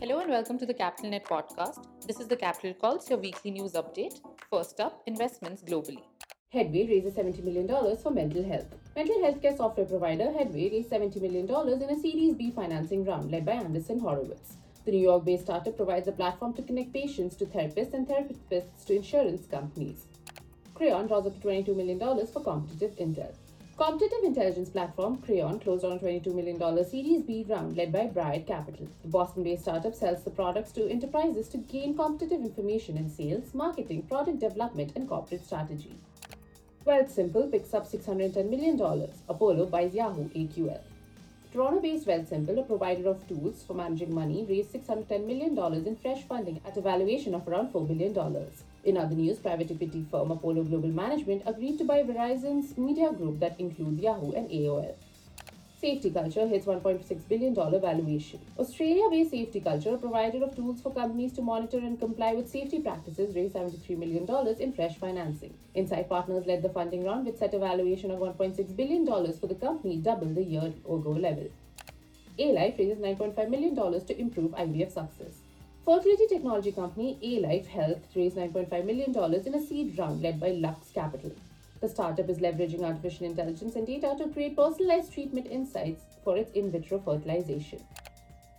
Hello and welcome to the Capital Net podcast. This is the Capital Calls, your weekly news update. First up, investments globally. Headway raises $70 million for mental health. Mental healthcare software provider Headway raised $70 million in a Series B financing round led by Andreessen Horowitz. The New York based startup provides a platform to connect patients to therapists and therapists to insurance companies. Crayon draws up to $22 million for competitive intel. Competitive intelligence platform Crayon closed on a $22 million Series B round led by Baird Capital. The Boston based startup sells the products to enterprises to gain competitive information in sales, marketing, product development, and corporate strategy. Wealthsimple picks up $610 million. Apollo buys Yahoo AOL. Toronto based Wealthsimple, a provider of tools for managing money, raised $610 million in fresh funding at a valuation of around $4 billion. In other news, private equity firm Apollo Global Management agreed to buy Verizon's media group that includes Yahoo and AOL. Safety Culture hits $1.6 billion valuation. Australia based Safety Culture, a provider of tools for companies to monitor and comply with safety practices, raised $73 million in fresh financing. Insight Partners led the funding round with set a valuation of $1.6 billion for the company, double the year ago level. Alife raises $9.5 million to improve IVF success. Fertility technology company Alife Health raised $9.5 million in a seed round led by Lux Capital. The startup is leveraging artificial intelligence and data to create personalized treatment insights for its in vitro fertilization.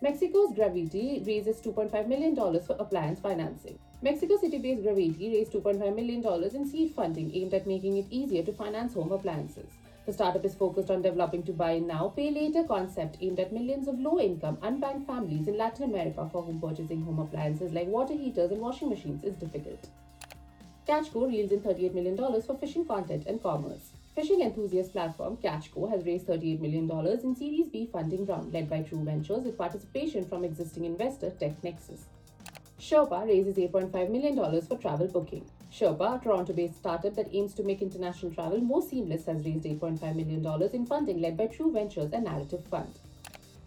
Mexico's Gravity raises $2.5 million for appliance financing. Mexico City based Gravity raised $2.5 million in seed funding aimed at making it easier to finance home appliances. The startup is focused on developing to buy now, pay later concept aimed at millions of low income, unbanked families in Latin America for whom purchasing home appliances like water heaters and washing machines is difficult. Catchco reels in $38 million for fishing content and commerce. Fishing enthusiast platform Catchco has raised $38 million in Series B funding round led by True Ventures with participation from existing investor TechNexus. Sherpa raises $8.5 million for travel booking. Sherpa, a Toronto based startup that aims to make international travel more seamless, has raised $8.5 million in funding led by True Ventures and Narrative Fund.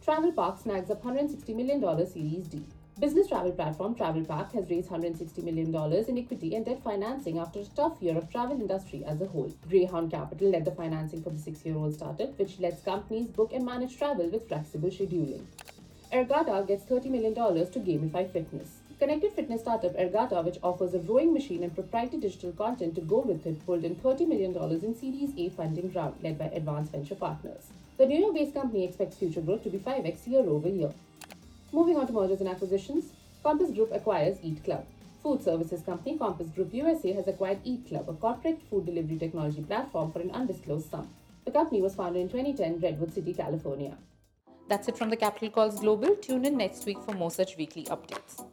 TravelPerk snags up $160 million Series D. Business travel platform TravelPerk has raised $160 million in equity and debt financing after a tough year of travel industry as a whole. Greyhound Capital led the financing for the six-year-old startup, which lets companies book and manage travel with flexible scheduling. Ergatta gets $30 million to gamify fitness. Connected fitness startup Ergatta, which offers a rowing machine and proprietary digital content to go with it, pulled in $30 million in Series A funding round led by Advanced Venture Partners. The New York-based company expects future growth to be 5x year over year. Moving on to mergers and acquisitions, Compass Group acquires Eat Club. Food services company Compass Group USA has acquired Eat Club, a corporate food delivery technology platform, for an undisclosed sum. The company was founded in 2010, Redwood City, California. That's it from the Capital Calls Global. Tune in next week for more such weekly updates.